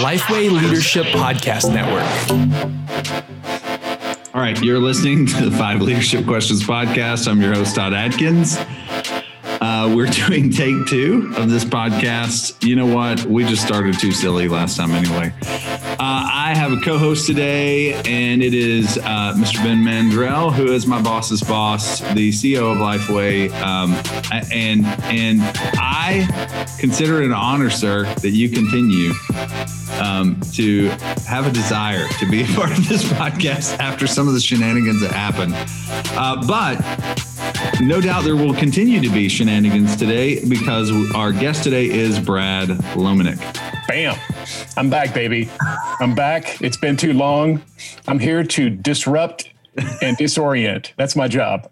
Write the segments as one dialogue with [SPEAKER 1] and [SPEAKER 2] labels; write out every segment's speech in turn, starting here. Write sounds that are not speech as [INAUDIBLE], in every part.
[SPEAKER 1] Lifeway Leadership Podcast Network.
[SPEAKER 2] All right, you're listening to the Five Leadership Questions podcast. I'm your host, Todd Adkins. Uh, we're [LAUGHS] doing take two of this podcast. You know what? We just started too silly last time, anyway. Uh, I have a co-host today, and it is uh, Mr. Ben Mandrell, who is my boss's boss, the CEO of Lifeway, um, and and I consider it an honor, sir, that you continue um, to have a desire to be a [LAUGHS] part of this podcast after some of the shenanigans that happened. Uh, but no doubt there will continue to be shenanigans today because our guest today is Brad Lomenick.
[SPEAKER 3] Bam. I'm back, baby. I'm back. It's been too long. I'm here to disrupt and disorient. That's my job.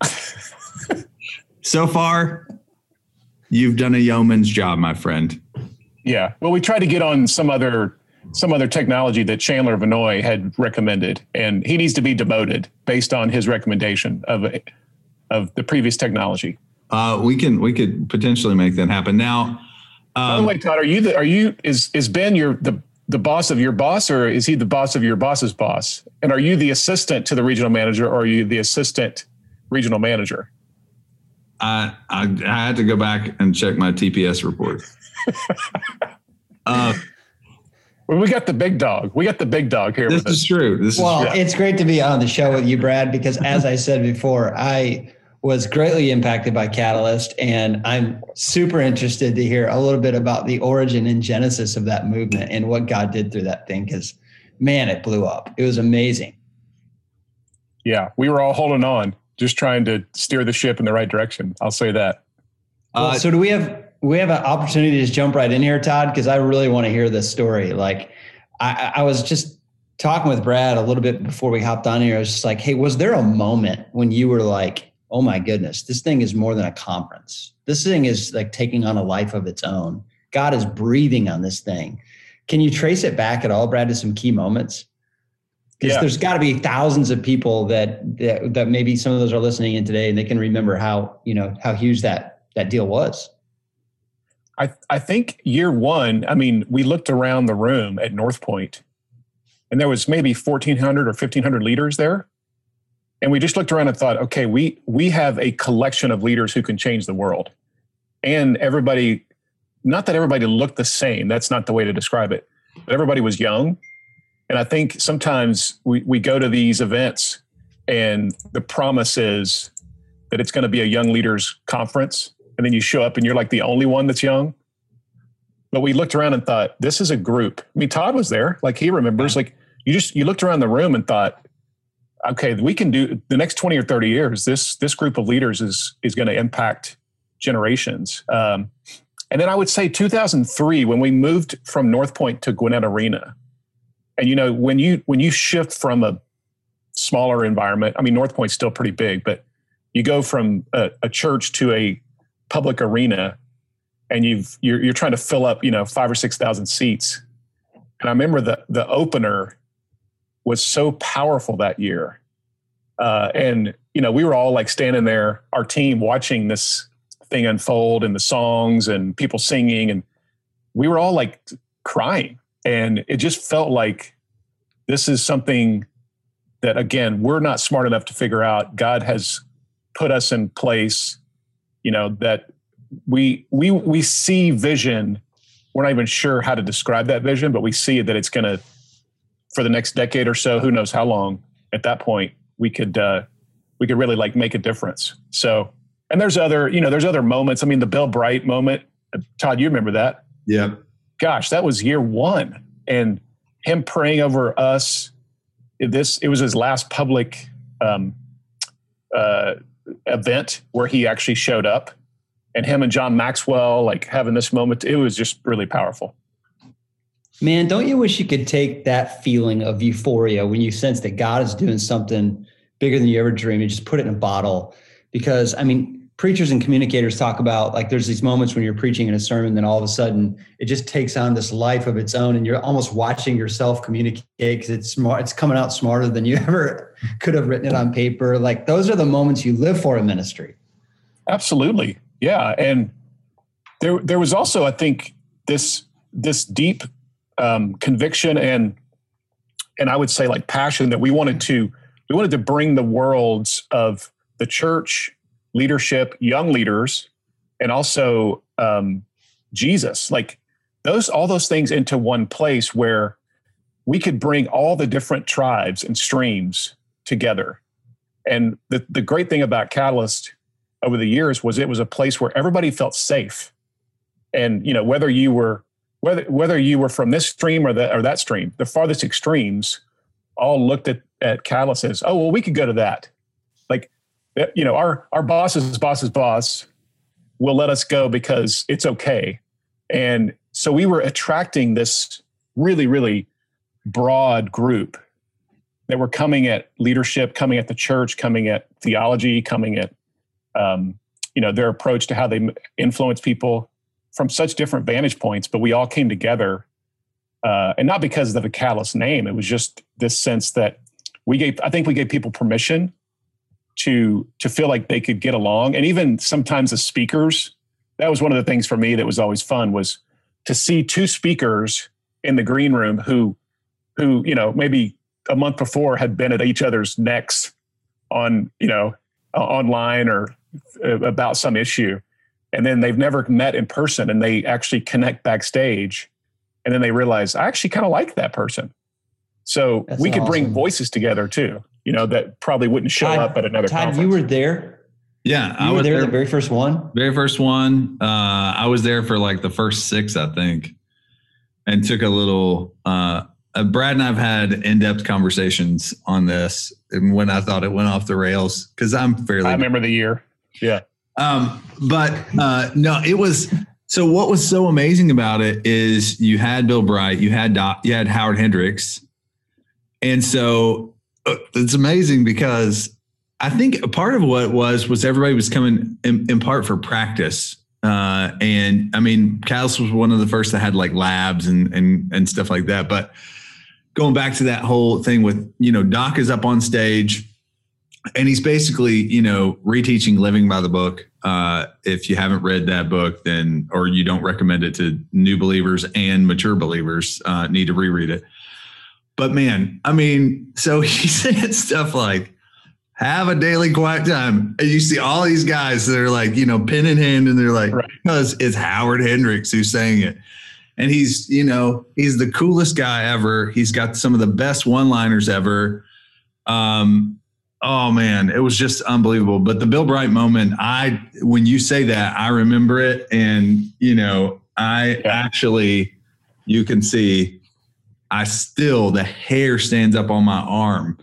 [SPEAKER 2] so far, you've done a yeoman's job, my friend.
[SPEAKER 3] Yeah. Well, we tried to get on some other some other technology that Chandler Vanoy had recommended, and he needs to be demoted based on his recommendation of of the previous technology.
[SPEAKER 2] Uh, we can we could potentially make that happen. Now,
[SPEAKER 3] um, By the way, Todd, are you the, are you is is Ben your the the boss of your boss, or is he the boss of your boss's boss? And are you the assistant to the regional manager, or are you the assistant regional manager?
[SPEAKER 2] I I, I had to go back and check my TPS report. [LAUGHS]
[SPEAKER 3] uh, well, we got the big dog. We got the big dog here.
[SPEAKER 2] This is true. This
[SPEAKER 4] well,
[SPEAKER 2] is
[SPEAKER 4] true. it's great to be on the show with you, Brad, because as I said before, I was greatly impacted by Catalyst. And I'm super interested to hear a little bit about the origin and genesis of that movement and what God did through that thing. Because, man, it blew up. It was amazing.
[SPEAKER 3] Yeah, we were all holding on, just trying to steer the ship in the right direction. I'll say that.
[SPEAKER 4] Well, uh, so do we have we have an opportunity to just jump right in here, Todd? Because I really want to hear this story. Like, I, I was just talking with Brad a little bit before we hopped on here. I was just like, hey, was there a moment when you were like, oh my goodness, this thing is more than a conference. This thing is like taking on a life of its own. God is breathing on this thing. Can you trace it back at all, Brad, to some key moments? Because yeah. there's got to be thousands of people that, that that maybe some of those are listening in today, and they can remember how you know how huge that that deal was.
[SPEAKER 3] I I think year one. I mean, we looked around the room at North Point, and there was maybe 1,400 or 1,500 leaders there and we just looked around and thought okay we we have a collection of leaders who can change the world. And everybody not that everybody looked the same that's not the way to describe it but everybody was young. And i think sometimes we, we go to these events and the promise is that it's going to be a young leaders conference and then you show up and you're like the only one that's young. But we looked around and thought this is a group. I mean todd was there like he remembers like you just you looked around the room and thought okay, we can do the next 20 or 30 years, this, this group of leaders is, is going to impact generations. Um, and then I would say 2003, when we moved from North Point to Gwinnett Arena, and you know, when you, when you shift from a smaller environment, I mean, North Point's still pretty big, but you go from a, a church to a public arena and you've, you're, you're trying to fill up, you know, five or 6,000 seats. And I remember the, the opener was so powerful that year. Uh, and you know, we were all like standing there, our team watching this thing unfold and the songs and people singing, and we were all like crying. And it just felt like this is something that again we're not smart enough to figure out. God has put us in place, you know, that we we we see vision. We're not even sure how to describe that vision, but we see that it's going to for the next decade or so, who knows how long at that point we could uh, we could really like make a difference. So, and there's other, you know, there's other moments. I mean, the Bill Bright moment, Todd, you remember that?
[SPEAKER 2] Yeah.
[SPEAKER 3] Gosh, that was year one, and him praying over us. This it was his last public um, uh, event where he actually showed up, and him and John Maxwell like having this moment. It was just really powerful.
[SPEAKER 4] Man, don't you wish you could take that feeling of euphoria when you sense that God is doing something bigger than you ever dreamed and just put it in a bottle? Because, I mean, preachers and communicators talk about like there's these moments when you're preaching in a sermon, then all of a sudden it just takes on this life of its own, and you're almost watching yourself communicate because it's smart, it's coming out smarter than you [LAUGHS] ever could have written it on paper. Like those are the moments you live for in ministry.
[SPEAKER 3] Absolutely. Yeah. And there there was also, I think, this this deep um, conviction and and I would say like passion that we wanted to we wanted to bring the worlds of the church leadership, young leaders, and also um, Jesus, like those all those things into one place where we could bring all the different tribes and streams together. And the, the great thing about Catalyst over the years was it was a place where everybody felt safe. And you know, whether you were whether whether you were from this stream or that or that stream, the farthest extremes all looked at at Catalyst as, oh well, we could go to that. Like you know, our our boss's boss's boss will let us go because it's okay. And so we were attracting this really, really broad group that were coming at leadership, coming at the church, coming at theology, coming at um, you know their approach to how they influence people from such different vantage points. But we all came together, uh, and not because of the Catalyst name. It was just this sense that we gave. I think we gave people permission to to feel like they could get along, and even sometimes the speakers. That was one of the things for me that was always fun was to see two speakers in the green room who who you know maybe a month before had been at each other's necks on you know uh, online or uh, about some issue and then they've never met in person and they actually connect backstage and then they realize i actually kind of like that person so That's we could awesome. bring voices together too you know that probably wouldn't show
[SPEAKER 4] Todd,
[SPEAKER 3] up at another
[SPEAKER 4] Todd,
[SPEAKER 3] conference.
[SPEAKER 4] you were there
[SPEAKER 2] yeah
[SPEAKER 4] you I was there, there the very first one
[SPEAKER 2] very first one uh, i was there for like the first six i think and took a little uh, uh, Brad and I've had in-depth conversations on this, and when I thought it went off the rails, because I'm fairly.
[SPEAKER 3] I remember the year. Yeah.
[SPEAKER 2] Um, but uh, no, it was. So what was so amazing about it is you had Bill Bright, you had Doc, you had Howard Hendricks, and so uh, it's amazing because I think a part of what was was everybody was coming in, in part for practice. Uh, and I mean, Catalyst was one of the first that had like labs and and and stuff like that. But going back to that whole thing with you know Doc is up on stage, and he's basically you know reteaching living by the book. Uh, if you haven't read that book, then or you don't recommend it to new believers and mature believers, uh, need to reread it. But man, I mean, so [LAUGHS] he said stuff like, have a daily quiet time. And you see all these guys that are like, you know, pen in hand, and they're like, right. because it's Howard Hendricks who's saying it and he's you know he's the coolest guy ever he's got some of the best one liners ever um oh man it was just unbelievable. But the bill bright moment i when you say that i remember it. And you know i yeah. actually you can see i still the hair stands up on my arm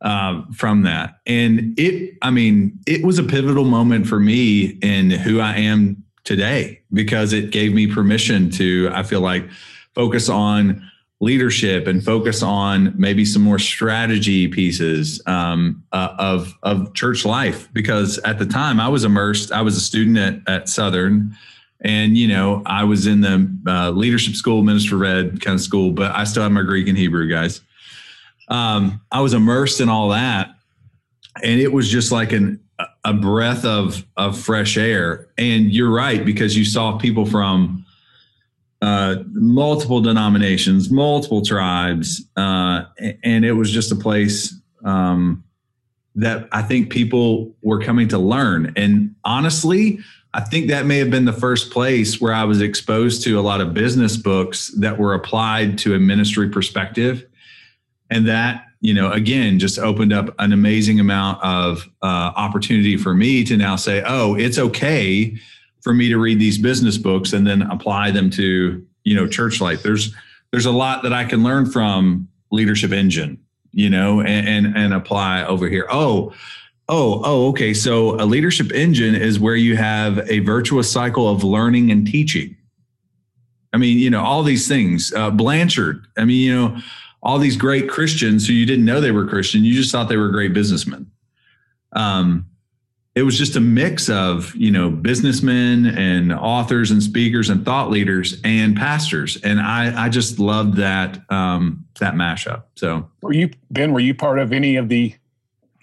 [SPEAKER 2] uh, from that. And it i mean it was a pivotal moment for me in who i am today because it gave me permission to, I feel like, focus on leadership and focus on maybe some more strategy pieces um, uh, of of church life. Because at the time I was immersed, I was a student at, at Southern, and you know I was in the uh, leadership school, minister red kind of school, but I still had my Greek and Hebrew guys. Um, I was immersed in all that, and it was just like an a breath of of fresh air. And you're right because you saw people from uh, multiple denominations, multiple tribes, uh, and it was just a place um, that I think people were coming to learn. And honestly, I think that may have been the first place where I was exposed to a lot of business books that were applied to a ministry perspective. And that you know, again, just opened up an amazing amount of uh, opportunity for me to now say, oh, it's okay for me to read these business books and then apply them to, you know, church life. There's there's a lot that I can learn from Leadership Engine, you know, and and, and apply over here. Oh, oh, oh, okay. So a leadership engine is where you have a virtuous cycle of learning and teaching. I mean, you know, all these things. Uh, Blanchard. I mean, you know all these great Christians who you didn't know they were Christian. You just thought they were great businessmen. Um, it was just a mix of you know businessmen and authors and speakers and thought leaders and pastors, and I I just loved that um, that mashup. So
[SPEAKER 3] were you Ben? Were you part of any of the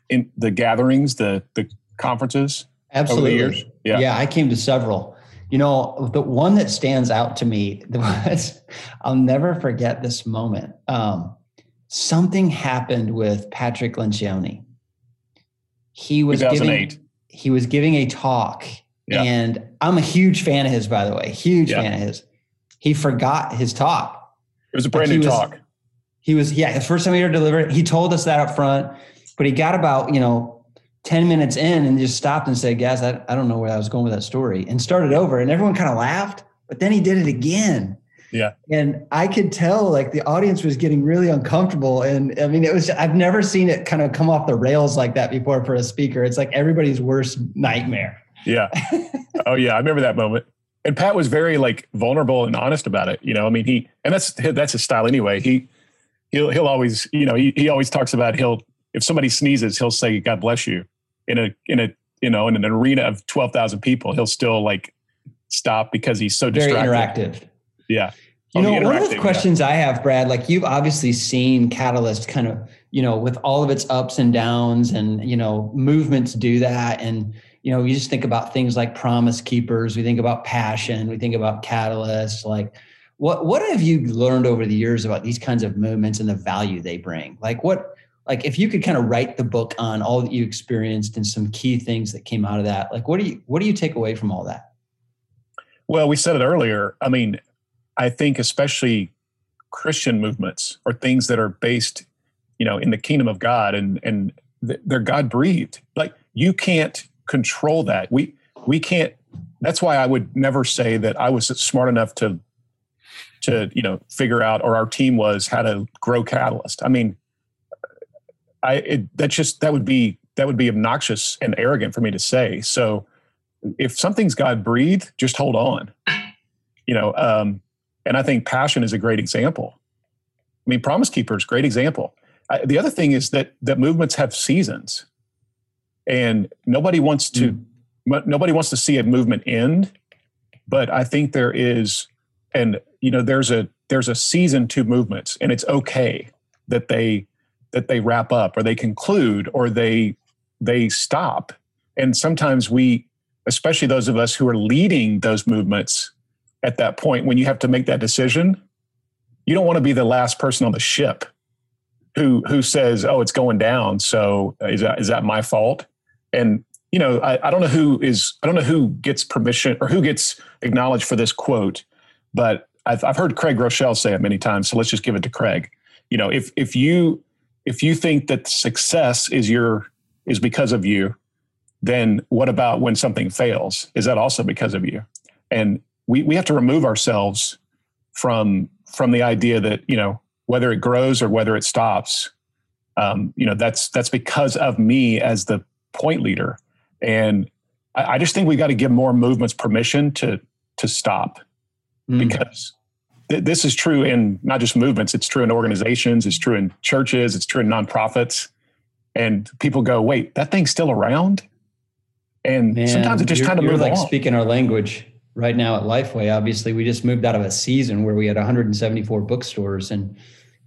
[SPEAKER 3] in the gatherings, the the conferences?
[SPEAKER 4] Absolutely. Yeah. yeah, I came to several, You know, the one that stands out to me [LAUGHS] was I'll never forget this moment. Um, something happened with Patrick Lencioni. He was giving he was giving a talk, yeah. and I'm a huge fan of his, by the way, huge yeah. fan of his. He forgot his talk.
[SPEAKER 3] It was a brand new was, talk.
[SPEAKER 4] He was yeah, the first time he ever delivered. He told us that up front, but he got about you know 10 minutes in and just stopped and said, guys, I, I don't know where I was going with that story and started over. And everyone kind of laughed, but then he did it again.
[SPEAKER 3] Yeah.
[SPEAKER 4] And I could tell like the audience was getting really uncomfortable. And I mean, it was, I've never seen it kind of come off the rails like that before for a speaker. It's like everybody's worst nightmare.
[SPEAKER 3] Yeah. [LAUGHS] oh, yeah. I remember that moment. And Pat was very like vulnerable and honest about it. You know, I mean, he, and that's, that's his style anyway. He, he'll, he'll always, you know, he, he always talks about he'll, if somebody sneezes, he'll say, God bless you in a in a you know in an arena of twelve thousand people, he'll still like stop because he's so
[SPEAKER 4] very interactive.
[SPEAKER 3] Yeah.
[SPEAKER 4] You know, one of the questions yeah. I have, Brad, like you've obviously seen Catalyst kind of, you know, with all of its ups and downs and, you know, movements do that. And, you know, you just think about things like promise keepers, we think about passion, we think about Catalyst, like what what have you learned over the years about these kinds of movements and the value they bring? Like what like if you could kind of write the book on all that you experienced and some key things that came out of that like what do you what do you take away from all that
[SPEAKER 3] well we said it earlier i mean i think especially christian movements or things that are based you know in the kingdom of god and and they're god breathed like you can't control that we we can't that's why i would never say that i was smart enough to to you know figure out or our team was how to grow catalyst i mean I it, that just that would be that would be obnoxious and arrogant for me to say. So if something's God breathed, just hold on. You know, um, and I think passion is a great example. I mean, Promise Keepers, great example. I, the other thing is that that movements have seasons, and nobody wants to mm. nobody wants to see a movement end. But I think there is, and you know, there's a there's a season to movements, and it's okay that they that they wrap up or they conclude or they they stop and sometimes we especially those of us who are leading those movements at that point when you have to make that decision you don't want to be the last person on the ship who who says oh it's going down so is that is that my fault? And you know I, I don't know who is i don't know who gets permission or who gets acknowledged for this quote but I've, I've heard Craig Groeschel say it many times so let's just give it to craig. You know if if you if you think that success is your is because of you then what about when something fails? Is that also because of you? And we we have to remove ourselves from from the idea that you know whether it grows or whether it stops um, you know that's that's because of me as the point leader and i, I just think we got to give more movements permission to to stop mm. because this is true in not just movements, it's true in organizations, it's true in churches, it's true in nonprofits. And people go, wait, that thing's still around? And Man, sometimes it just kind of moves
[SPEAKER 4] like speaking our language right now at Lifeway. Obviously, we just moved out of a season where we had 174 bookstores and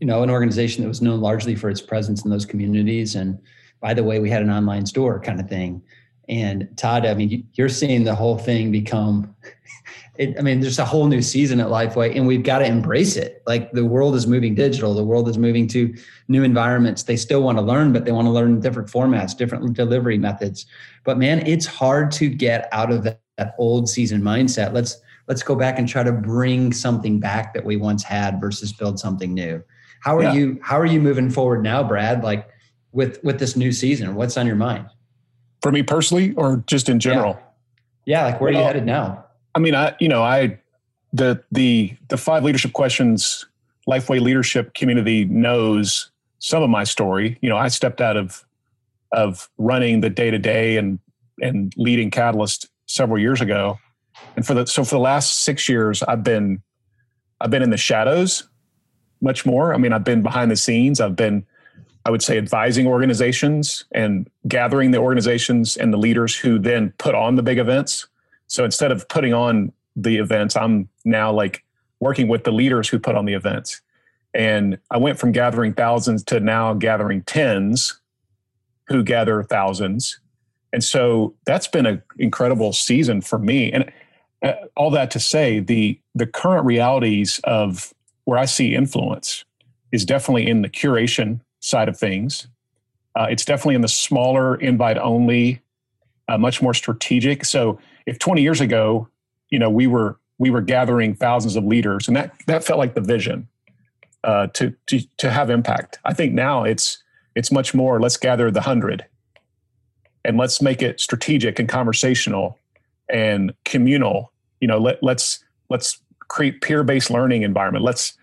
[SPEAKER 4] you know an organization that was known largely for its presence in those communities. And by the way, we had an online store kind of thing. And Todd, I mean, you're seeing the whole thing become it, I mean, there's a whole new season at Lifeway, and we've got to embrace it. Like the world is moving digital, the world is moving to new environments. They still want to learn, but they want to learn different formats, different delivery methods. But man, it's hard to get out of that, that old season mindset. Let's let's go back and try to bring something back that we once had versus build something new. How are yeah. you? How are you moving forward now, Brad? Like with with this new season, what's on your mind?
[SPEAKER 3] For me personally, or just in general?
[SPEAKER 4] Yeah, yeah like where well, are you headed now?
[SPEAKER 3] I mean, I you know, I the the the five leadership questions Lifeway leadership community knows some of my story. You know, I stepped out of of running the day to day and and leading Catalyst several years ago, and for the so for the last six years, I've been I've been in the shadows much more. I mean, I've been behind the scenes. I've been I would say advising organizations and gathering the organizations and the leaders who then put on the big events. So instead of putting on the events, I'm now like working with the leaders who put on the events. And I went from gathering thousands to now gathering tens who gather thousands. And so that's been an incredible season for me. And uh, all that to say, the the current realities of where I see influence is definitely in the curation side of things. Uh, it's definitely in the smaller invite only, uh, much more strategic. So if 20 years ago, you know, we were we were gathering thousands of leaders, and that that felt like the vision uh, to to to have impact. I think now it's it's much more. Let's gather the hundred, and let's make it strategic and conversational and communal. You know, let let's let's create peer-based learning environment. Let's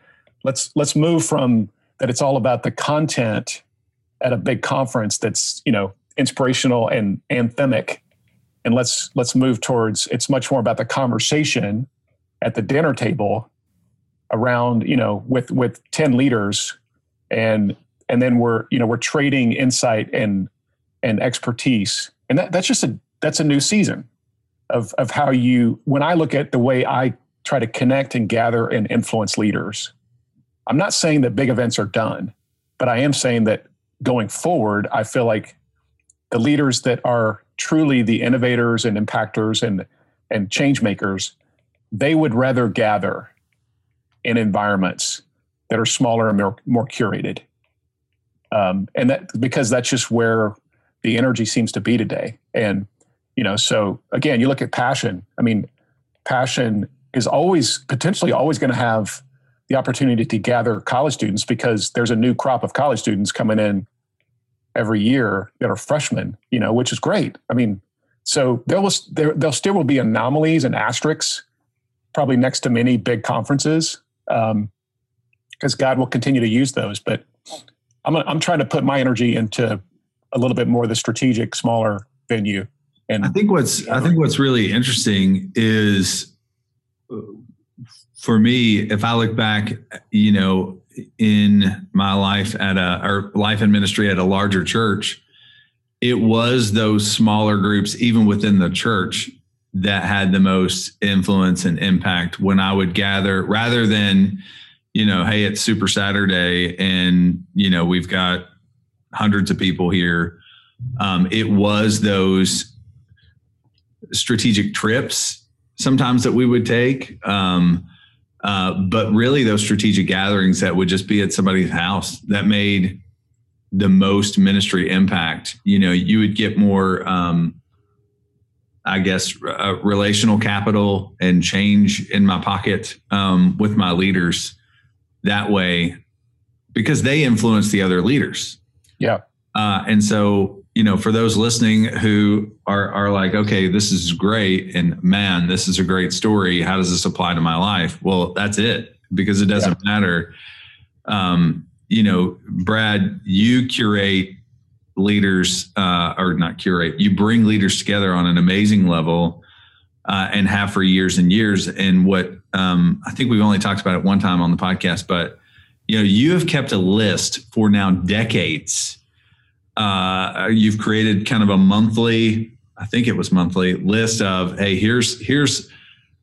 [SPEAKER 3] let's let's move from that. It's all about the content at a big conference that's you know inspirational and anthemic and let's let's move towards it's much more about the conversation at the dinner table around you know with with 10 leaders. And and then we're you know we're trading insight and and expertise. And that, that's just a that's a new season of of how you when i look at the way i try to connect and gather and influence leaders i'm not saying that big events are done but i am saying that going forward i feel like the leaders that are truly the innovators and impactors and and change makers they would rather gather in environments that are smaller and more, more curated. Um, and that because that's just where the energy seems to be today. And you know so again you look at passion. I mean passion is always potentially always going to have the opportunity to gather college students because there's a new crop of college students coming in every year that are freshmen, you know, which is great. I mean, so there will there there still will be anomalies and asterisks, probably next to many big conferences, because um, God will continue to use those. But I'm I'm trying to put my energy into a little bit more of the strategic, smaller venue.
[SPEAKER 2] And I think what's I think what's really interesting is for me, if I look back, you know, in my life at a or life in ministry at a larger church, it was those smaller groups, even within the church, that had the most influence and impact when I would gather rather than, you know, hey, it's Super Saturday and, you know, we've got hundreds of people here. Um, it was those strategic trips sometimes that we would take. Um, uh, but really, those strategic gatherings that would just be at somebody's house that made the most ministry impact. You know, you would get more, um, I guess, uh, relational capital and change in my pocket um, with my leaders that way because they influence the other leaders.
[SPEAKER 3] Yeah.
[SPEAKER 2] Uh, and so you know, for those listening who are are like, okay, this is great, and man, this is a great story. How does this apply to my life? Well, that's it, because it doesn't yeah. matter. Um, you know, Brad, you curate leaders, uh, or not curate, you bring leaders together on an amazing level, uh, and have for years and years. And what um, I think we've only talked about it one time on the podcast, but you know, you have kept a list for now decades uh, you've created kind of a monthly, I think it was monthly list of, hey, here's here's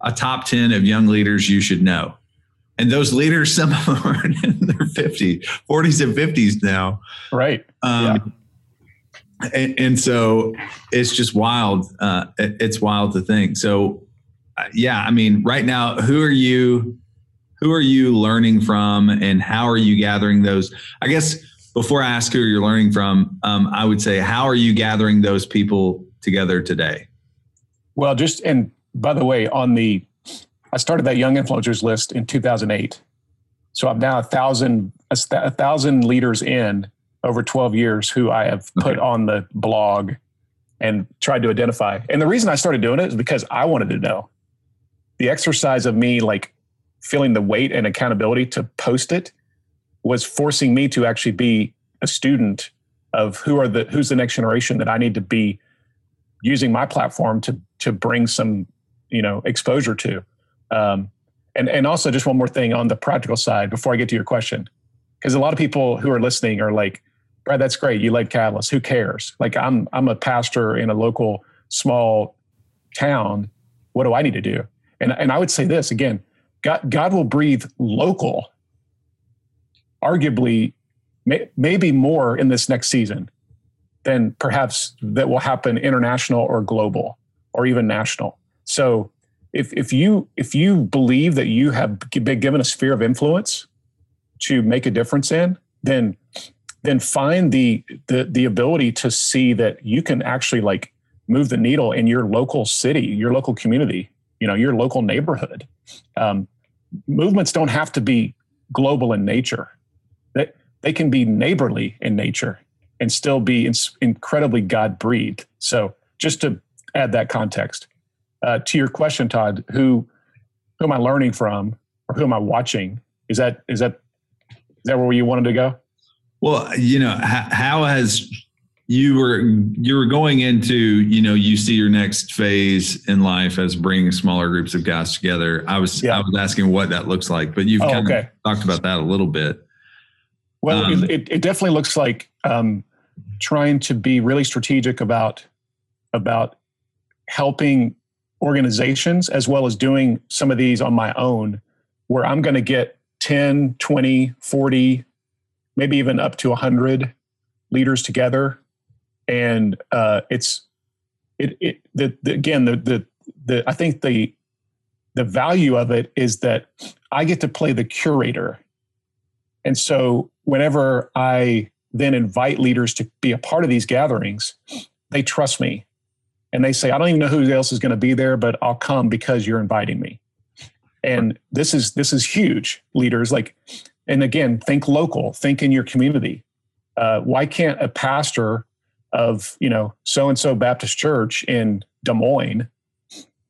[SPEAKER 2] a top 10 of young leaders you should know. And those leaders, [LAUGHS] some of them are in their 50s, 40s and 50s now.
[SPEAKER 3] Right. Um,
[SPEAKER 2] yeah. and, and, so it's just wild. Uh, it, it's wild to think. So, uh, yeah, I mean, right now, who are you? Who are you learning from, and how are you gathering those? I guess before I ask who you're learning from, um, I would say, how are you gathering those people together today?
[SPEAKER 3] Well, just and by the way, on the I started that young influencers list in 2008, so I'm now a thousand a thousand leaders in over 12 years who I have put okay. on the blog and tried to identify. And the reason I started doing it is because I wanted to know. The exercise of me like feeling the weight and accountability to post it was forcing me to actually be a student of who are the who's the next generation that I need to be using my platform to to bring some you know exposure to. Um, and and also just one more thing on the practical side before I get to your question, because a lot of people who are listening are like, Brad, that's great. You led Catalyst. Who cares? Like I'm I'm a pastor in a local small town. What do I need to do? And and I would say this again. God God will breathe local arguably may, maybe more in this next season than perhaps that will happen international or global or even national. So if if you if you believe that you have been given a sphere of influence to make a difference in, then then find the the the ability to see that you can actually like move the needle in your local city, your local community, you know, your local neighborhood. Um, movements don't have to be global in nature; they can be neighborly in nature and still be in, incredibly God breathed. So, just to add that context uh, to your question, Todd, who who am I learning from, or who am I watching? Is that is that is that where you wanted to go?
[SPEAKER 2] Well, you know, how, how has you were you were going into you know you see your next phase in life as bringing smaller groups of guys together. I was yeah. I was asking what that looks like, but you've oh, kind okay. of talked about that a little bit.
[SPEAKER 3] Well, um, it, it definitely looks like um, trying to be really strategic about about helping organizations as well as doing some of these on my own where I'm going to get 10, 20, 40, maybe even up to 100 leaders together. And uh, it's, it, it the, the, again, the, the, the, I think the, the value of it is that I get to play the curator. And so whenever I then invite leaders to be a part of these gatherings, they trust me and they say, I don't even know who else is going to be there, but I'll come because you're inviting me. And this is this is huge, leaders. Like, and again, think local, think in your community. Uh, why can't a pastor of you know so and so Baptist Church in Des Moines?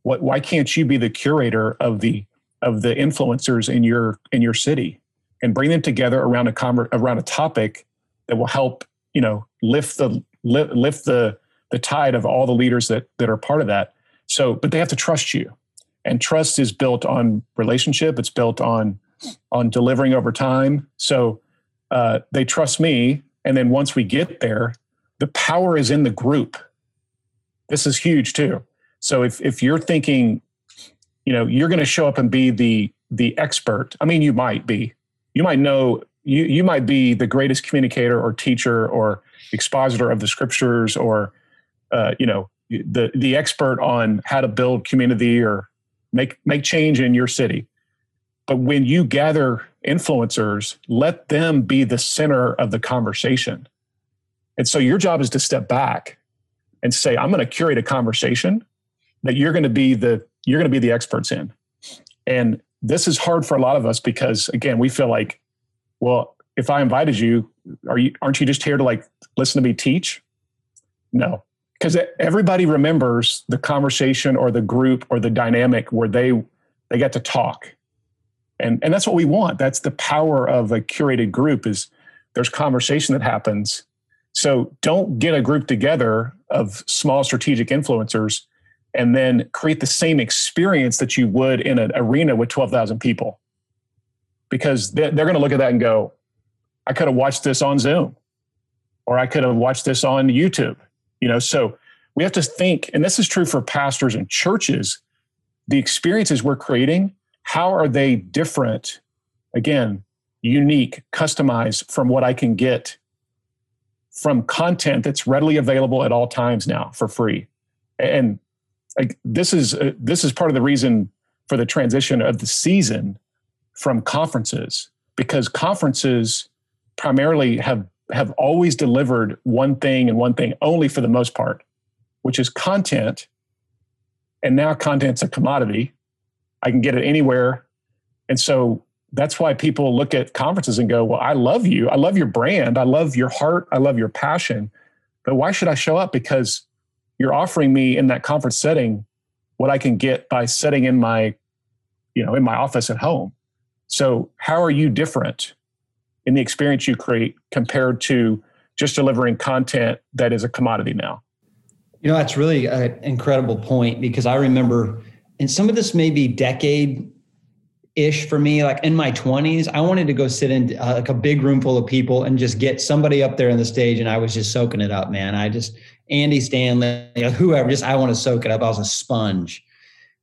[SPEAKER 3] What? Why can't you be the curator of the of the influencers in your in your city and bring them together around a com- around a topic that will help you know lift the lift, lift the the tide of all the leaders that that are part of that. So, but they have to trust you, and trust is built on relationship. It's built on on delivering over time. So uh, they trust me, and then once we get there, the power is in the group. This is huge too. So if if you're thinking, you know, you're going to show up and be the the expert. I mean, you might be. You might know. You you might be the greatest communicator or teacher or expositor of the scriptures or uh, you know the the expert on how to build community or make make change in your city. But when you gather influencers, let them be the center of the conversation. And so your job is to step back and say, I'm going to curate a conversation that you're going to be the you're going to be the experts in. And this is hard for a lot of us because again, we feel like, well, if I invited you, are you aren't you just here to like listen to me teach? No. Because everybody remembers the conversation or the group or the dynamic where they they get to talk. And and that's what we want. That's the power of a curated group is there's conversation that happens. So don't get a group together of small strategic influencers and then create the same experience that you would in an arena with 12,000 people because they're, going to look at that and go i could have watched this on zoom or i could have watched this on youtube you know, so we have to think, and this is true for pastors and churches, the experiences we're creating, how are they different? Again, unique, customized from what I can get from content that's readily available at all times now for free. And like, this is uh, this is part of the reason for the transition of the season from conferences because conferences primarily have have always delivered one thing and one thing only for the most part, which is content. And now content's a commodity. I can get it anywhere. And so that's why people look at conferences and go, Well, I love you. I love your brand. I love your heart. I love your passion. But why should I show up? Because you're offering me in that conference setting what I can get by sitting in my, you know, in my office at home. So how are you different in the experience you create compared to just delivering content that is a commodity now.
[SPEAKER 4] You know, that's really an incredible point because I remember, and some of this may be decade ish for me, like in my 20s, I wanted to go sit in uh, like a big room full of people and just get somebody up there on the stage. And I was just soaking it up, man. I just, Andy Stanley, whoever, just I want to soak it up. I was a sponge.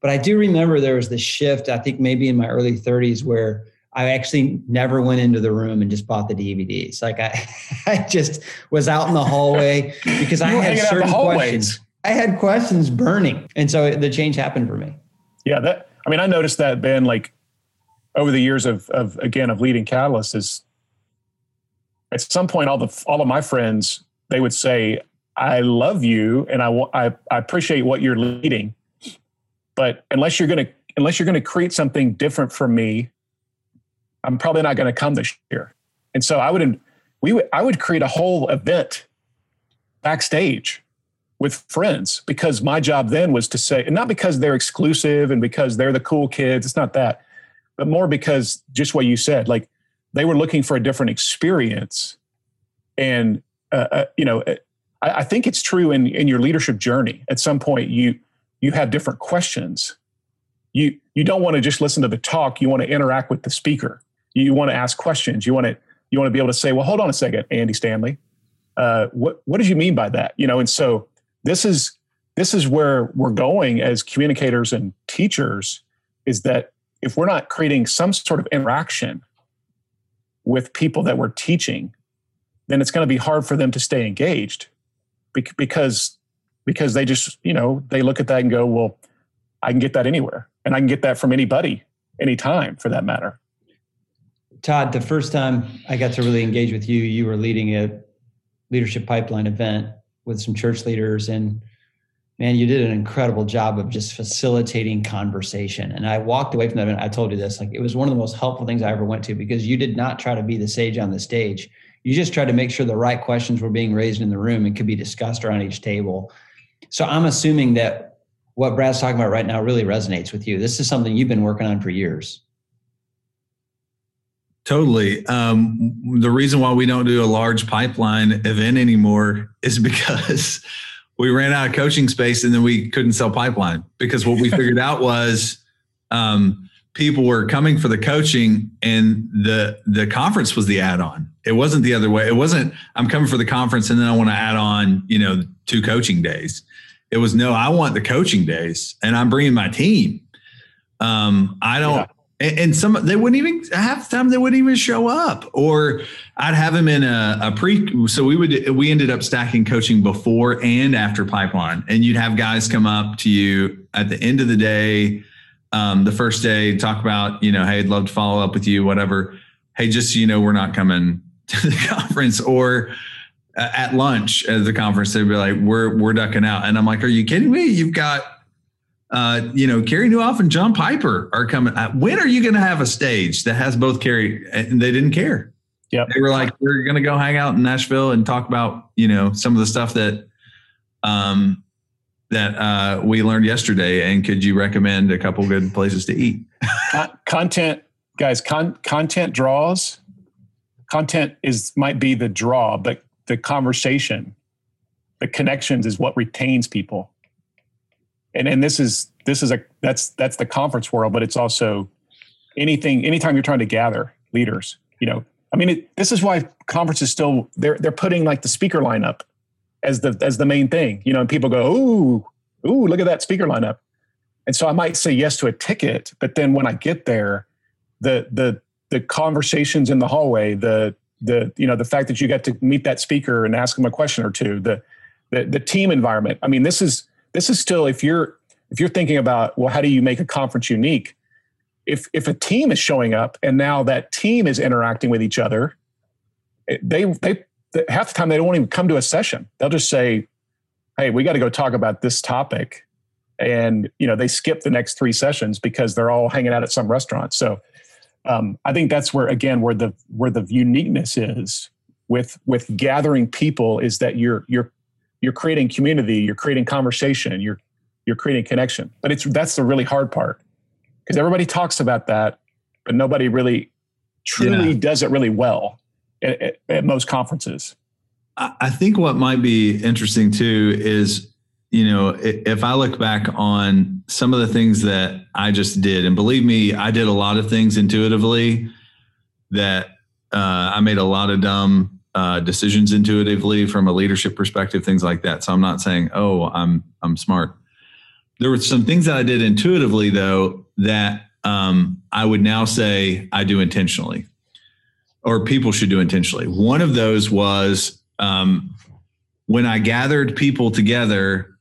[SPEAKER 4] But I do remember there was this shift, I think maybe in my early 30s, where I actually never went into the room and just bought the DVDs. Like I, [LAUGHS] I just was out in the hallway [LAUGHS] because I had certain questions. I had questions burning, and so the change happened for me.
[SPEAKER 3] Yeah, that I mean, I noticed that Ben, like over the years of of again of leading Catalyst, is at some point all the all of my friends they would say, "I love you and I I, I appreciate what you're leading, but unless you're going to unless you're going to create something different for me, I'm probably not going to come this year." And so I would we would I would create a whole event backstage with friends because my job then was to say, and not because they're exclusive and because they're the cool kids, it's not that, but more because just what you said, like they were looking for a different experience. And, uh, uh, you know, I, I think it's true in, in your leadership journey. At some point, you, you have different questions. You, you don't want to just listen to the talk. You want to interact with the speaker. You want to ask questions. You want to, you want to be able to say, well, hold on a second, Andy Stanley. Uh, what, what did you mean by that? You know, and so this is this is where we're going as communicators and teachers is that if we're not creating some sort of interaction with people that we're teaching then it's going to be hard for them to stay engaged because because they just you know they look at that and go well i can get that anywhere and i can get that from anybody anytime for that matter.
[SPEAKER 4] Todd the first time i got to really engage with you you were leading a leadership pipeline event with some church leaders and man you did an incredible job of just facilitating conversation and i walked away from that and i told you this like it was one of the most helpful things i ever went to because you did not try to be the sage on the stage you just tried to make sure the right questions were being raised in the room and could be discussed around each table. So i'm assuming that what brad's talking about right now really resonates with you. This is something you've been working on for years.
[SPEAKER 2] Totally. Um, the reason why we don't do a large pipeline event anymore is because [LAUGHS] we ran out of coaching space and then we couldn't sell pipeline because what we [LAUGHS] figured out was um, people were coming for the coaching and the the conference was the add-on. It wasn't the other way. It wasn't I'm coming for the conference and then I want to add on, you know, two coaching days. It was no, I want the coaching days and I'm bringing my team. Um, I don't yeah and, and some they wouldn't even half the time they wouldn't even show up or i'd have them in a, a, pre so we would we ended up stacking coaching before and after pipeline and you'd have guys come up to you at the end of the day um, the first day talk about you know hey i'd love to follow up with you whatever hey just so you know we're not coming [LAUGHS] to the conference or uh, at lunch at the conference they'd be like we're we're ducking out and i'm like are you kidding me you've got uh, you know, Carey Nieuwhof and John Piper are coming. Uh, when are you going to have a stage that has both Carey? And they didn't care.
[SPEAKER 3] Yeah,
[SPEAKER 2] they were like, we're going to go hang out in Nashville and talk about you know some of the stuff that um that uh, we learned yesterday. And could you recommend a couple good places to eat? [LAUGHS]
[SPEAKER 3] content, guys. Con- content draws. Content is might be the draw, but the conversation, the connections is what retains people and and this is this is a that's that's the conference world, but it's also anything anytime you're trying to gather leaders. You know, I mean, it, this is why conferences still they're they're putting like the speaker lineup as the as the main thing. You know, and people go, ooh, ooh, look at that speaker lineup. And so I might say yes to a ticket, but then when I get there, the the the conversations in the hallway, the the you know the fact that you get to meet that speaker and ask them a question or two, the the, the team environment. I mean, this is this is still if you're if you're thinking about well how do you make a conference unique if if a team is showing up and now that team is interacting with each other they they half the time they don't even come to a session they'll just say hey we got to go talk about this topic and you know they skip the next three sessions because they're all hanging out at some restaurant so um, i think that's where again where the where the uniqueness is with with gathering people is that you're you're you're creating community, you're creating conversation, you're you're creating connection. But it's that's the really hard part because everybody talks about that, but nobody really truly yeah. does it really well at, at, most conferences.
[SPEAKER 2] I think what might be interesting too is, you know, if I look back on some of the things that I just did, and believe me, I did a lot of things intuitively that uh, I made a lot of dumb uh, decisions intuitively from a leadership perspective, things like that. So I'm not saying, oh, I'm I'm smart. There were some things that I did intuitively though that um, I would now say I do intentionally, or people should do intentionally. One of those was um, when I gathered people together.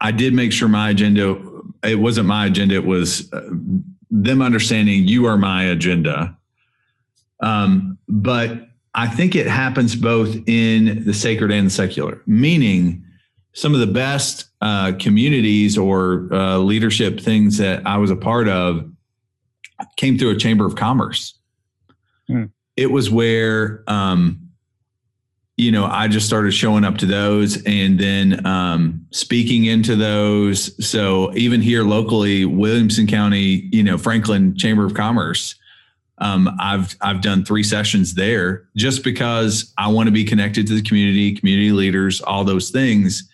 [SPEAKER 2] I did make sure my agenda it wasn't my agenda. It was uh, them understanding you are my agenda. Um, but I think it happens both in the sacred and the secular, meaning some of the best uh, communities or uh, leadership things that I was a part of came through a chamber of commerce. It was where, um, you know, I just started showing up to those and then um, speaking into those. So even here locally, Williamson County, you know, Franklin Chamber of Commerce, um, I've I've done three sessions there just because I want to be connected to the community, community leaders, all those things.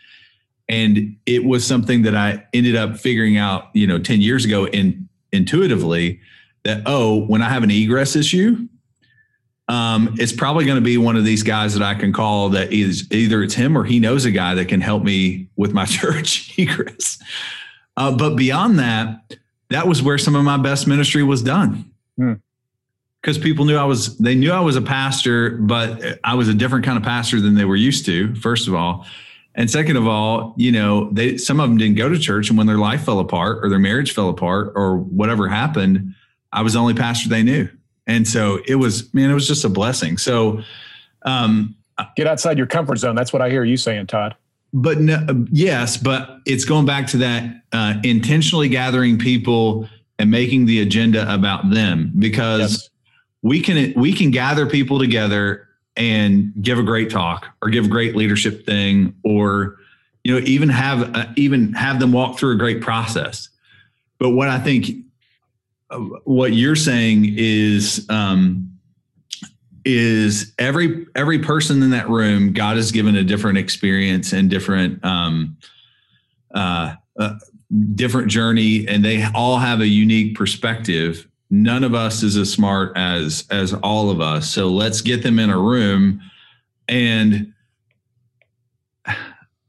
[SPEAKER 2] And it was something that I ended up figuring out, you know, 10 years ago in intuitively that, oh, when I have an egress issue, um, it's probably going to be one of these guys that I can call that is either it's him or he knows a guy that can help me with my [LAUGHS] church egress. Uh, but beyond that, that was where some of my best ministry was done. Because hmm. people knew I was, they knew I was a pastor, but I was a different kind of pastor than they were used to, first of all. And second of all, you know, they some of them didn't go to church, and when their life fell apart or their marriage fell apart or whatever happened, I was the only pastor they knew. And so it was, man, it was just a blessing. So um,
[SPEAKER 3] get outside your comfort zone. That's what I hear you saying, Todd.
[SPEAKER 2] But no, yes, but it's going back to that uh, intentionally gathering people and making the agenda about them because we can we can gather people together and give a great talk or give a great leadership thing or you know even have uh, even have them walk through a great process but what i think what you're saying is um, is every every person in that room god has given a different experience and different um, uh, uh, different journey and they all have a unique perspective. None of us is as smart as as all of us. So let's get them in a room and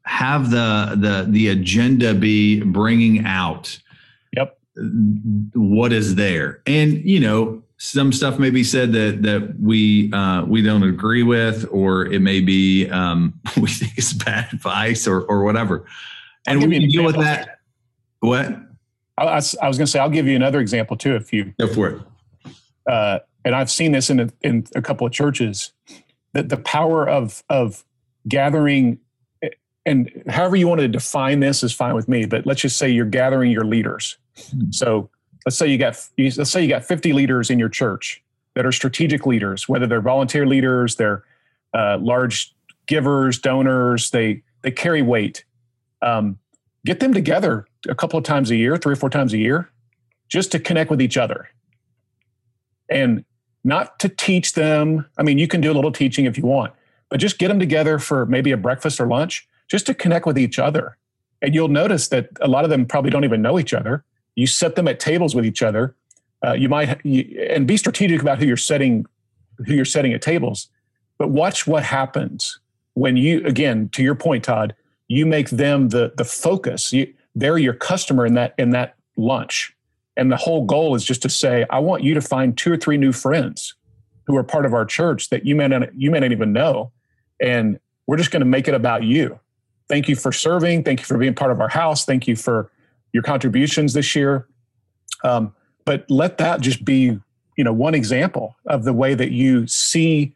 [SPEAKER 2] have the the the agenda be bringing out what is there and you know some stuff may be said that that we uh, we don't agree with or it may be um, [LAUGHS] we think it's bad advice or or whatever and we can deal with that what
[SPEAKER 3] I, I, was going to say, I'll give you another example too, if you
[SPEAKER 2] go for it.
[SPEAKER 3] Uh, and I've seen this in a, in a couple of churches that the power of of gathering and however you want to define this is fine with me. But let's just say you're gathering your leaders. Hmm. So let's say you got let's say you got 50 leaders in your church that are strategic leaders, whether they're volunteer leaders, they're uh, large givers, donors, they they carry weight. Um, get them together a couple of times a year, three or four times a year, just to connect with each other. And not to teach them. I mean, you can do a little teaching if you want, but just get them together for maybe a breakfast or lunch just to connect with each other. And you'll notice that a lot of them probably don't even know each other. You set them at tables with each other. Uh, you might you, and be strategic about who you're setting who you're setting at tables. But watch what happens when you again to your point, Todd. You make them the the focus. You, they're your customer in that in that lunch and the whole goal is just to say i want you to find two or three new friends who are part of our church that you may not you may not even know and we're just going to make it about you thank you for serving thank you for being part of our house thank you for your contributions this year. Um, but let that just be you know one example of the way that you see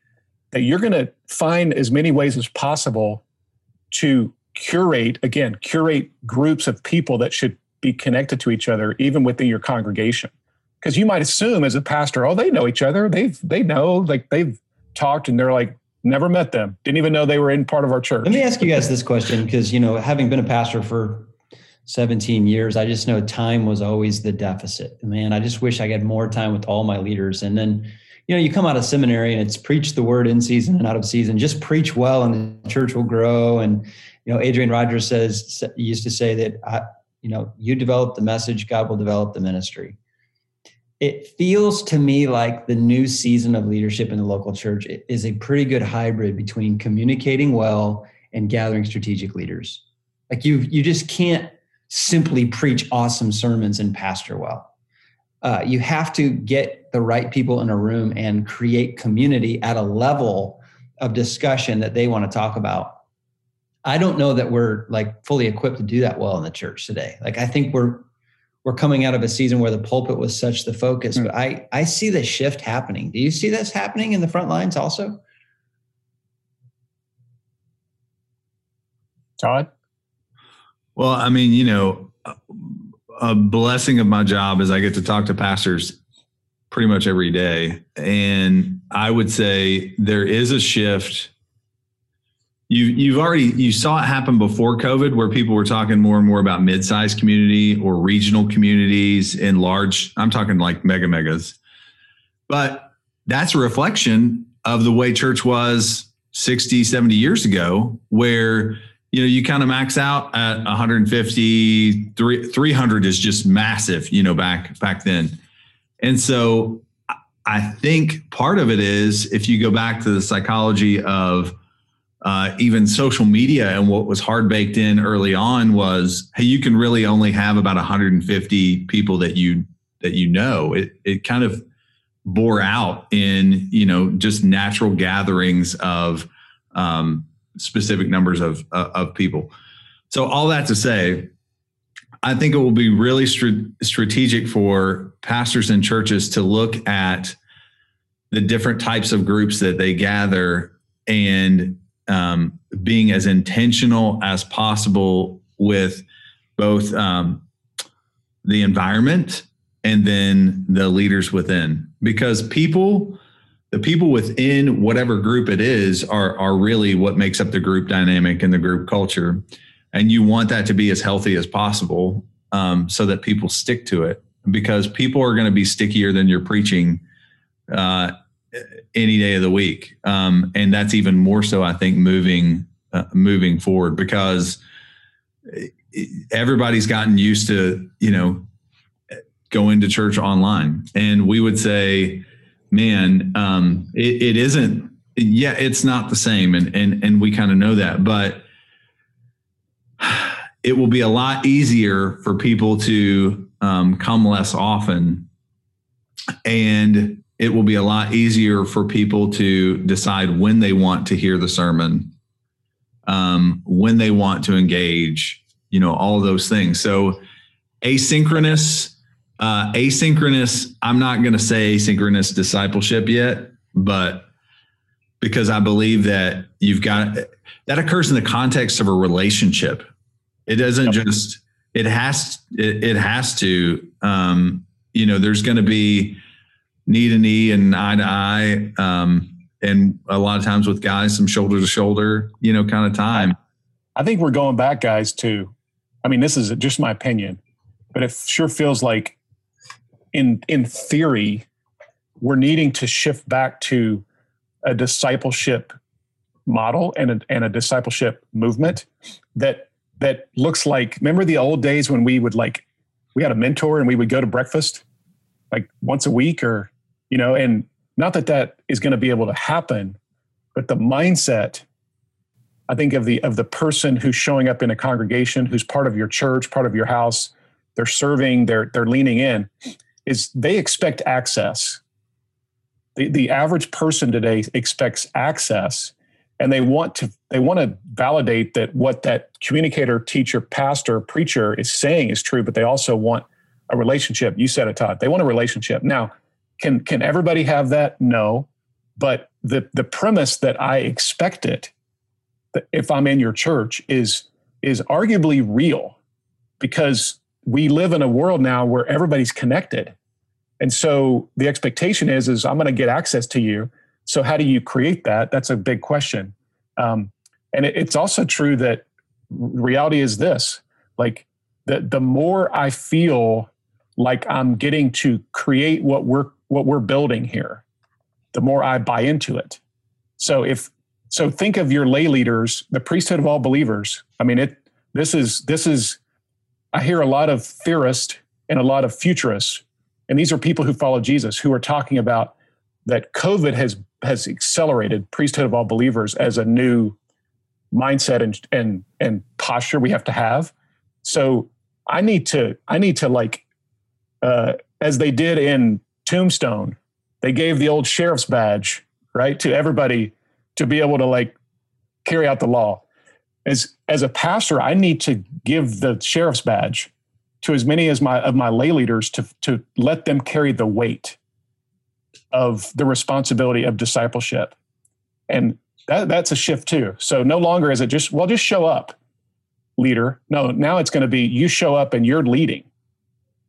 [SPEAKER 3] that you're going to find as many ways as possible to curate again curate groups of people that should be connected to each other even within your congregation. Because you might assume as a pastor oh they know each other. They've they know like they've talked and they're like never met them. Didn't even know they were in part of our church.
[SPEAKER 4] Let me ask you guys this question because you know having been a pastor for 17 years i just know time was always the deficit man i just wish i had more time with all my leaders and then you know you come out of seminary and it's preach the word in season and out of season just preach well and the church will grow and you know, Adrian Rogers says used to say that I, you know, you develop the message, God will develop the ministry. It feels to me like the new season of leadership in the local church is a pretty good hybrid between communicating well and gathering strategic leaders. Like you, you just can't simply preach awesome sermons and pastor well. Uh, you have to get the right people in a room and create community at a level of discussion that they want to talk about I don't know that we're like fully equipped to do that well in the church today. Like I think we're we're coming out of a season where the pulpit was such the focus.
[SPEAKER 3] Hmm.
[SPEAKER 4] But I I see the shift happening. Do you see this happening in the front lines also?
[SPEAKER 3] Todd?
[SPEAKER 2] Well, I mean, you know, a blessing of my job is I get to talk to pastors pretty much every day. And I would say there is a shift. You you've already you saw it happen before COVID where people were talking more and more about mid-sized community or regional communities in large, I'm talking like mega megas. But that's a reflection of the way church was 60, 70 years ago, where you know, you kind of max out at 150, 300 is just massive, you know, back back then. And so I think part of it is if you go back to the psychology of uh, even social media and what was hard baked in early on was, hey, you can really only have about 150 people that you that you know. It it kind of bore out in you know just natural gatherings of um, specific numbers of uh, of people. So all that to say, I think it will be really str- strategic for pastors and churches to look at the different types of groups that they gather and um, being as intentional as possible with both um, the environment and then the leaders within because people the people within whatever group it is are are really what makes up the group dynamic and the group culture. And you want that to be as healthy as possible um, so that people stick to it. Because people are going to be stickier than your preaching uh, any day of the week. Um, and that's even more so i think moving uh, moving forward. Because everybody's gotten used to you know going to church online. And we would say man, um, it, it isn't. Yeah, it's not the same, and and and we kind of know that, but it will be a lot easier for people to um, come less often, and it will be a lot easier for people to decide when they want to hear the sermon, um, when they want to engage, you know, all those things. So, asynchronous uh, asynchronous, I'm not going to say asynchronous discipleship yet, but because I believe that you've got that occurs in the context of a relationship. It doesn't yep. just, it has, it, it has to, um, you know, there's going to be knee to knee and eye to eye. Um, and a lot of times with guys, some shoulder to shoulder, you know, kind of time.
[SPEAKER 3] I think we're going back, guys, to, I mean, this is just my opinion, but it sure feels like in in theory, we're needing to shift back to a discipleship model and a, and a discipleship movement that that looks like remember the old days when we would like we had a mentor and we would go to breakfast like once a week or you know and not that that is going to be able to happen but the mindset i think of the of the person who's showing up in a congregation who's part of your church part of your house they're serving they're they're leaning in is they expect access. The, the average person today expects access and they want to they want to validate that what that communicator teacher pastor preacher is saying is true but they also want a relationship. You said it todd. They want a relationship. Now can can everybody have that? No. But the the premise that i expect it if i'm in your church is is arguably real because we live in a world now where everybody's connected and so the expectation is, is I'm going to get access to you. So how do you create that? That's a big question. Um, and it, it's also true that reality is this: like the the more I feel like I'm getting to create what we're what we're building here, the more I buy into it. So if so, think of your lay leaders, the priesthood of all believers. I mean, it. This is this is. I hear a lot of theorists and a lot of futurists and these are people who follow Jesus who are talking about that COVID has has accelerated priesthood of all believers as a new mindset and and and posture we have to have. So I need to I need to like uh, as they did in Tombstone, they gave the old sheriff's badge right to everybody to be able to like carry out the law. As as a pastor, I need to give the sheriff's badge to as many as my of my lay leaders to to let them carry the weight of the responsibility of discipleship. And that, that's a shift too. So no longer is it just, well, just show up, leader. No, now it's going to be you show up and you're leading.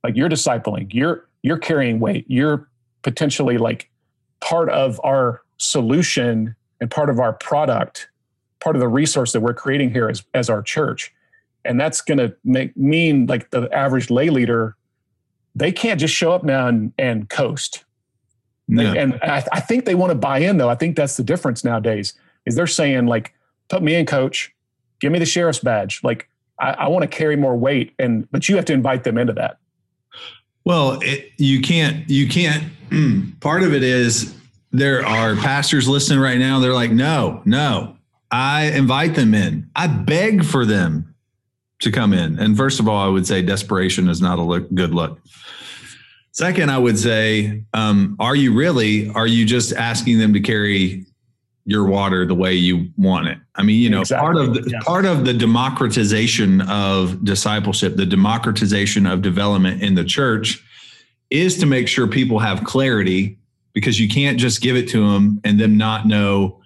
[SPEAKER 3] Like you're discipling, you're you're carrying weight. You're potentially like part of our solution and part of our product, part of the resource that we're creating here as, as our church. And that's going to make mean like the average lay leader, they can't just show up now and, and coast. No. And I, I think they want to buy in, though. I think that's the difference nowadays. Is they're saying like, put me in, coach. Give me the sheriff's badge. Like, I, I want to carry more weight, and but you have to invite them into that.
[SPEAKER 2] Well, it, you can't. You can't. [CLEARS THROAT] part of it is there are pastors listening right now. They're like, no, no. I invite them in. I beg for them to come in. And first of all, I would say desperation is not a look, good look. Second, I would say, um, are you really? Are you just asking them to carry your water the way you want it? I mean, you know, exactly. part of the, yeah. part of the democratization of discipleship, the democratization of development in the church, is to make sure people have clarity because you can't just give it to them and them not know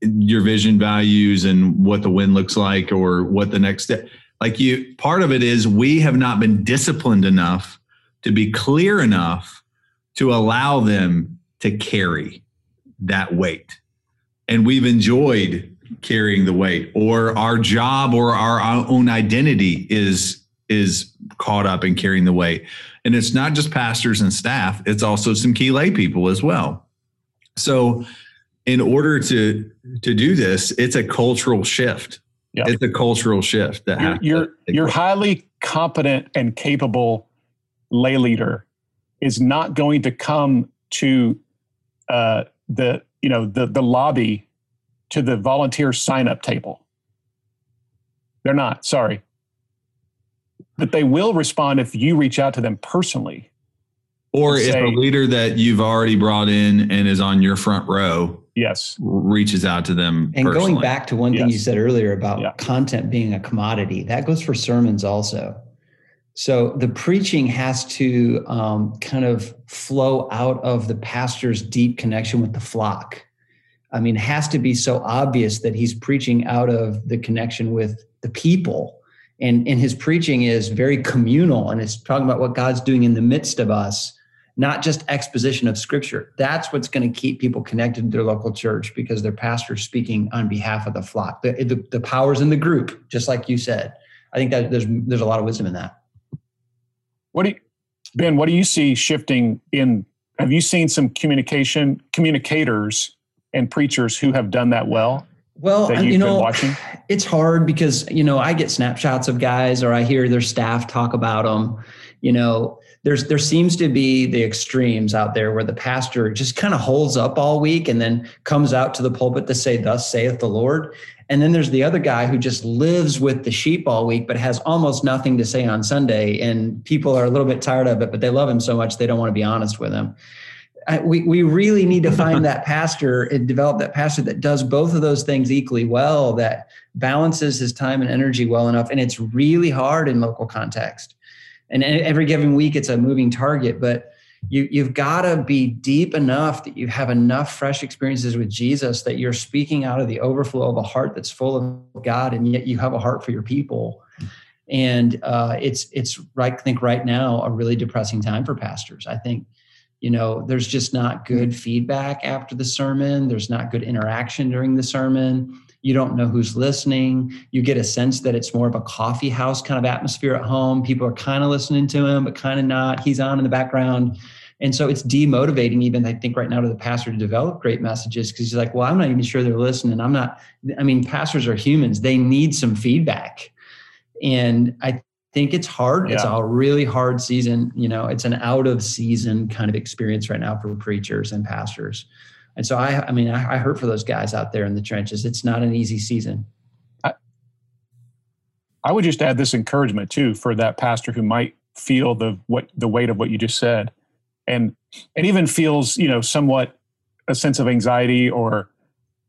[SPEAKER 2] your vision values and what the win looks like or what the next step. Like you, part of it is we have not been disciplined enough to be clear enough to allow them to carry that weight. And we've enjoyed carrying the weight or our job or our own identity is is caught up in carrying the weight. And it's not just pastors and staff, it's also some key lay people as well. So in order to to do this, it's a cultural shift. Yeah. It's a cultural shift that
[SPEAKER 3] you're you're, you're highly competent and capable lay leader is not going to come to uh, the you know the the lobby to the volunteer sign up table. They're not. Sorry, but they will respond if you reach out to them personally.
[SPEAKER 2] Or if say, a leader that you've already brought in and is on your front row,
[SPEAKER 3] yes,
[SPEAKER 2] reaches out to them.
[SPEAKER 4] And personally. going back to one thing yes. you said earlier about yeah. content being a commodity, that goes for sermons also. So the preaching has to um, kind of flow out of the pastor's deep connection with the flock. I mean, it has to be so obvious that he's preaching out of the connection with the people. And, and his preaching is very communal and it's talking about what God's doing in the midst of us, not just exposition of scripture. That's what's going to keep people connected to their local church because their pastor's speaking on behalf of the flock. The, the, the power's in the group, just like you said. I think that there's, there's a lot of wisdom in that.
[SPEAKER 3] What do you, Ben? What do you see shifting in? Have you seen some communication communicators and preachers who have done that well?
[SPEAKER 4] Well, you know, [SIGHS] it's hard because you know I get snapshots of guys or I hear their staff talk about them. You know, there's there seems to be the extremes out there where the pastor just kind of holds up all week and then comes out to the pulpit to say, "Thus saith the Lord." And then there's the other guy who just lives with the sheep all week, but has almost nothing to say on Sunday. And people are a little bit tired of it, but they love him so much they don't want to be honest with him. we, we really need to find that [LAUGHS] pastor and develop that pastor that does both of those things equally well, that balances his time and energy well enough. And it's really hard in local context. And every given week, it's a moving target, but you, you've got to be deep enough that you have enough fresh experiences with Jesus that you're speaking out of the overflow of a heart that's full of God, and yet you have a heart for your people. And uh, it's it's right. I think right now a really depressing time for pastors. I think you know there's just not good feedback after the sermon. There's not good interaction during the sermon. You don't know who's listening. You get a sense that it's more of a coffee house kind of atmosphere at home. People are kind of listening to him, but kind of not. He's on in the background. And so it's demotivating, even I think right now, to the pastor to develop great messages because he's like, well, I'm not even sure they're listening. I'm not, I mean, pastors are humans, they need some feedback. And I think it's hard. Yeah. It's a really hard season. You know, it's an out of season kind of experience right now for preachers and pastors. And so I, I mean, I, I hurt for those guys out there in the trenches. It's not an easy season. I,
[SPEAKER 3] I would just add this encouragement too for that pastor who might feel the what the weight of what you just said, and and even feels you know somewhat a sense of anxiety or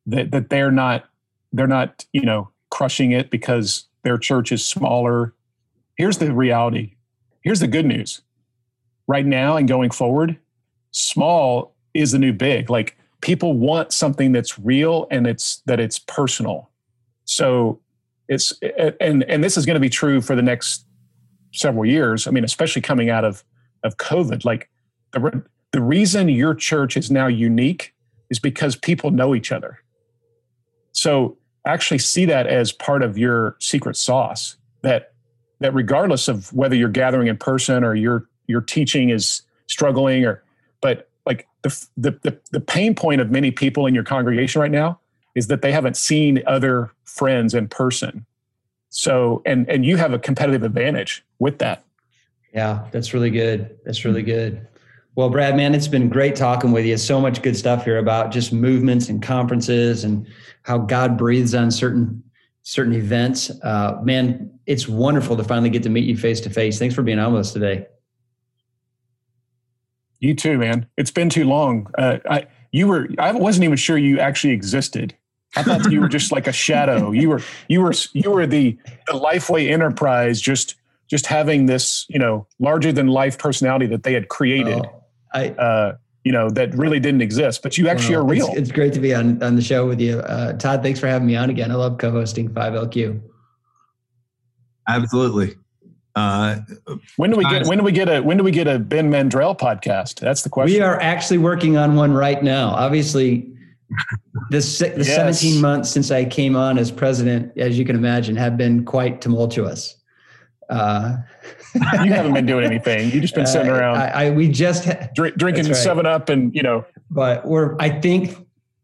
[SPEAKER 3] that that they're not they're not you know crushing it because their church is smaller. Here's the reality: here's the good news. Right now and going forward, small is the new big. Like people want something that's real and it's that it's personal. So it's and and this is going to be true for the next several years. I mean, especially coming out of of COVID. Like the the reason your church is now unique is because people know each other. So actually see that as part of your secret sauce. That that regardless of whether you're gathering in person or your your teaching is struggling or but like the, the the pain point of many people in your congregation right now is that they haven't seen other friends in person. So and and you have a competitive advantage with that.
[SPEAKER 4] Yeah that's really good. That's really good. Well brad man it's been great talking with you. So much good stuff here about just movements and conferences and how god breathes on certain certain events. Uh, man it's wonderful to finally get to meet you face to face. Thanks for being on with us today
[SPEAKER 3] you too, man. It's been too long. Uh, I you were I wasn't even sure you actually existed. I thought you were just like a shadow. You were you were you were the the Lifeway Enterprise, just just having this you know larger than life personality that they had created. Oh, I. Uh, you know that really didn't exist, but you actually well, are real.
[SPEAKER 4] It's, it's, great to be on on the show with you, uh, Todd. Thanks for having me on again. I love co-hosting Five LQ.
[SPEAKER 2] Absolutely.
[SPEAKER 3] Uh, when do we get when do we get a when do we get a Ben Mandrell podcast? That's the question.
[SPEAKER 4] We are actually working on one right now. Obviously, the, the yes. 17 months since I came on as president, as you can imagine, have been quite tumultuous.
[SPEAKER 3] Uh, you haven't been doing anything. You've just been sitting uh, around.
[SPEAKER 4] I, I we just
[SPEAKER 3] ha- drink, drinking right. Seven Up, and you know.
[SPEAKER 4] But we're. I think.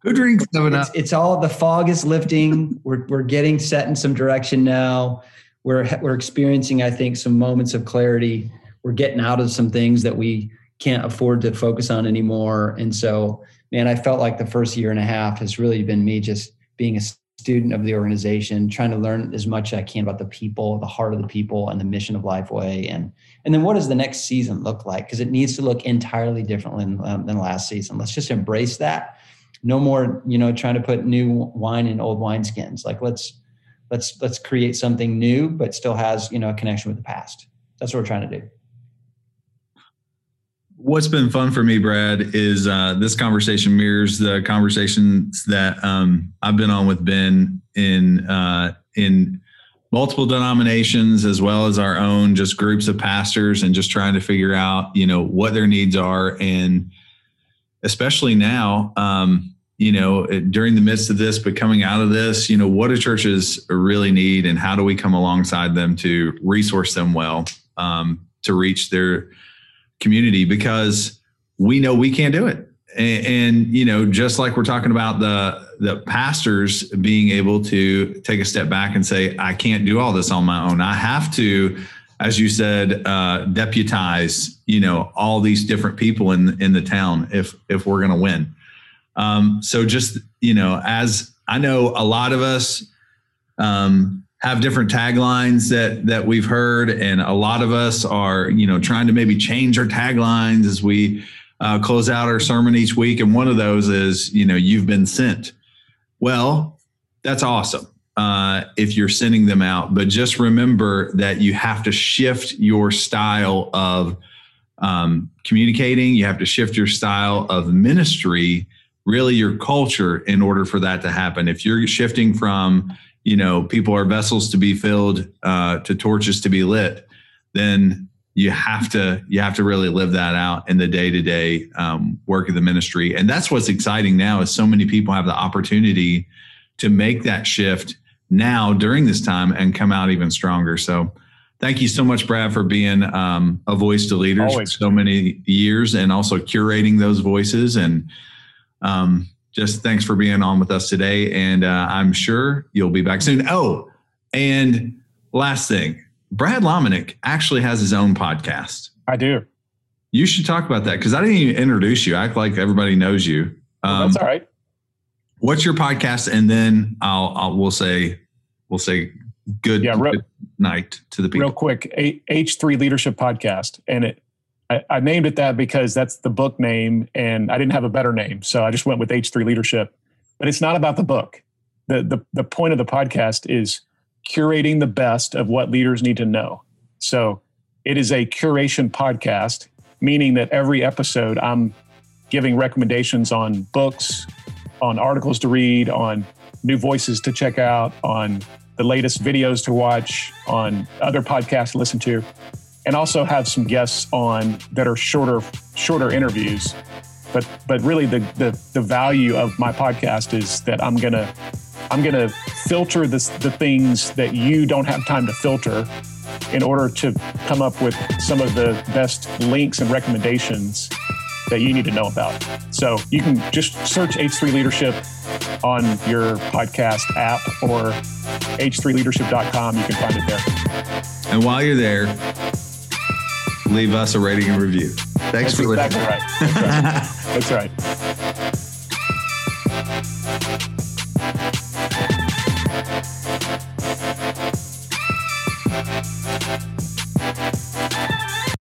[SPEAKER 2] Who drinks Seven Up?
[SPEAKER 4] It's, it's all the fog is lifting. we're we're getting set in some direction now we're we're experiencing, I think, some moments of clarity. We're getting out of some things that we can't afford to focus on anymore. And so, man, I felt like the first year and a half has really been me just being a student of the organization, trying to learn as much as I can about the people, the heart of the people, and the mission of Lifeway. And and then what does the next season look like? Because it needs to look entirely different than, um, than last season. Let's just embrace that. No more, you know, trying to put new wine in old wineskins. Like let's let's let's create something new but still has you know a connection with the past. That's what we're trying to do.
[SPEAKER 2] What's been fun for me brad is uh, this conversation mirrors the conversations that um, i've been on with ben in uh, in multiple denominations as well as our own just groups of pastors and just trying to figure out you know what their needs are. And especially now um, you know, during the midst of this, but coming out of this, you know, what do churches really need and how do we come alongside them to resource them well um, to reach their community? Because we know we can't do it. And, and, you know, just like we're talking about the the pastors being able to take a step back and say, I can't do all this on my own. I have to, as you said, uh, deputize, you know, all these different people in in the town if if we're going to win. Um, so just you know, as I know, a lot of us um, have different taglines that that we've heard, and a lot of us are you know trying to maybe change our taglines as we uh, close out our sermon each week. And one of those is you know you've been sent. Well, that's awesome uh, if you're sending them out, but just remember that you have to shift your style of um, communicating. You have to shift your style of ministry really your culture in order for that to happen. If you're shifting from, you know, people are vessels to be filled uh, to torches to be lit, then you have to you have to really live that out in the day to day work of the ministry. And that's what's exciting now is so many people have the opportunity to make that shift now during this time and come out even stronger. So. Thank you so much, Brad, for being um, a voice to leaders Always. for so many years and also curating those voices and um, just thanks for being on with us today. And uh, I'm sure you'll be back soon. Oh, and last thing Brad Lomenick actually has his own podcast.
[SPEAKER 3] I do.
[SPEAKER 2] You should talk about that because I didn't even introduce you. I act like everybody knows you.
[SPEAKER 3] Um, well, that's all right.
[SPEAKER 2] What's your podcast? And then I'll, I'll we'll say we'll say good, yeah, real, good night to the people.
[SPEAKER 3] Real quick, H three Leadership Podcast, and it I, I, named it that because that's the book name, and I didn't have a better name, so I just went with H3 Leadership. But it's not about the book. the the The point of the podcast is curating the best of what leaders need to know. So it is a curation podcast, meaning that every episode I'm giving recommendations on books, on articles to read, on new voices to check out, on the latest videos to watch, on other podcasts to listen to, and also have some guests on that are shorter shorter interviews. But but really the the, the value of my podcast is that I'm gonna I'm gonna filter this, the things that you don't have time to filter in order to come up with some of the best links and recommendations that you need to know about. So you can just search H3 Leadership on your podcast app or h3leadership.com. You can find it there.
[SPEAKER 2] And while you're there, leave us a rating and review. Thanks
[SPEAKER 3] That's
[SPEAKER 2] for
[SPEAKER 3] exactly
[SPEAKER 2] listening.
[SPEAKER 3] right. That's right. [LAUGHS] That's right.